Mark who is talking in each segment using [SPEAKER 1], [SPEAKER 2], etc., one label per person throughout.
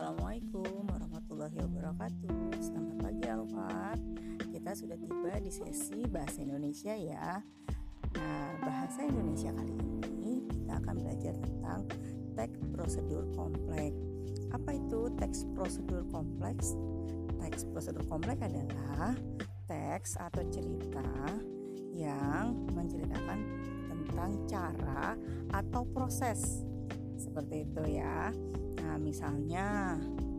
[SPEAKER 1] Assalamualaikum warahmatullahi wabarakatuh. Selamat pagi Alfat. Kita sudah tiba di sesi Bahasa Indonesia ya. Nah bahasa Indonesia kali ini Kita akan belajar tentang Teks prosedur kompleks. Apa itu teks prosedur kompleks? Teks prosedur kompleks adalah Teks atau cerita Yang menceritakan tentang cara atau proses. Seperti itu ya. Nah, misalnya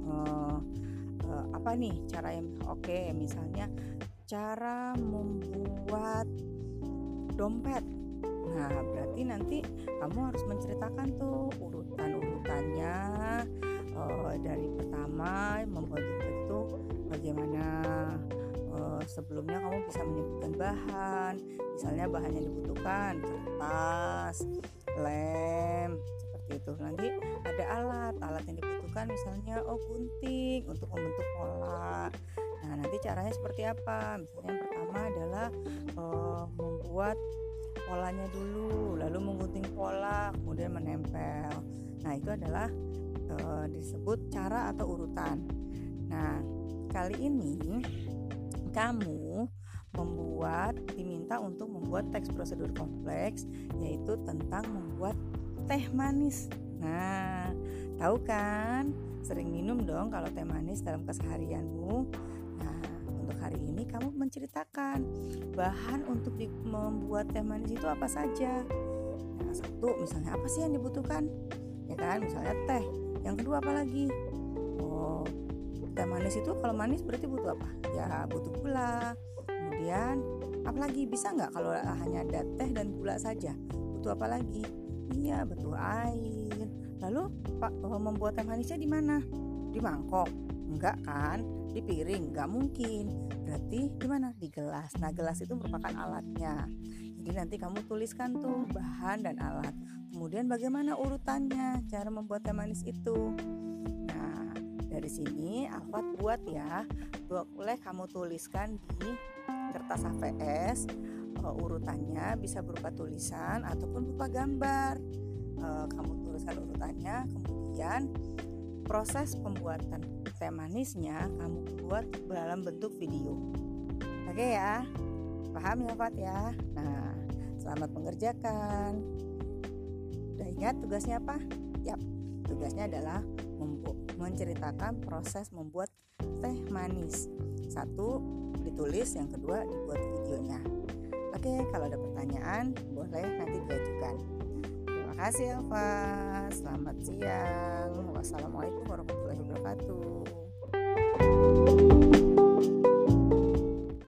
[SPEAKER 1] uh, uh, apa nih cara yang oke okay, misalnya cara membuat dompet. Nah berarti nanti kamu harus menceritakan tuh urutan-urutannya uh, dari pertama membuat dompet itu bagaimana sebelumnya kamu bisa menyebutkan bahan. Misalnya bahan yang dibutuhkan kertas lem itu nanti ada alat alat yang dibutuhkan misalnya oh gunting untuk membentuk pola. Nah nanti caranya seperti apa? Misalnya yang pertama adalah uh, membuat polanya dulu lalu menggunting pola kemudian menempel. Nah itu adalah uh, disebut cara atau urutan. Nah kali ini kamu membuat diminta untuk membuat teks prosedur kompleks yaitu tentang membuat teh manis. Nah, tahu kan? Sering minum dong kalau teh manis dalam keseharianmu. Nah, untuk hari ini kamu menceritakan bahan untuk membuat teh manis itu apa saja. Nah, satu misalnya apa sih yang dibutuhkan? Ya kan, misalnya teh. Yang kedua apa lagi? Oh, teh manis itu kalau manis berarti butuh apa? Ya butuh gula. Kemudian apalagi bisa nggak kalau hanya ada teh dan gula saja? Butuh apa lagi? Iya, betul air. Lalu Pak oh, membuat teh manisnya di mana? Di mangkok? Enggak kan? Di piring? Enggak mungkin. Berarti di mana? Di gelas. Nah, gelas itu merupakan alatnya. Jadi nanti kamu tuliskan tuh bahan dan alat. Kemudian bagaimana urutannya cara membuat teh manis itu? Nah, dari sini Alfat buat ya. Boleh kamu tuliskan di kertas HVS uh, urutannya bisa berupa tulisan ataupun berupa gambar. Uh, kamu tuliskan urutannya, kemudian proses pembuatan teh manisnya kamu buat dalam bentuk video. Oke ya, paham ya Fat ya? Nah, selamat mengerjakan. Udah ingat tugasnya apa? Yap, tugasnya adalah menceritakan proses membuat teh manis. Satu ditulis, yang kedua dibuat videonya. Oke, kalau ada pertanyaan boleh nanti diajukan. Terima kasih Elva. Selamat siang. Wassalamualaikum warahmatullahi wabarakatuh.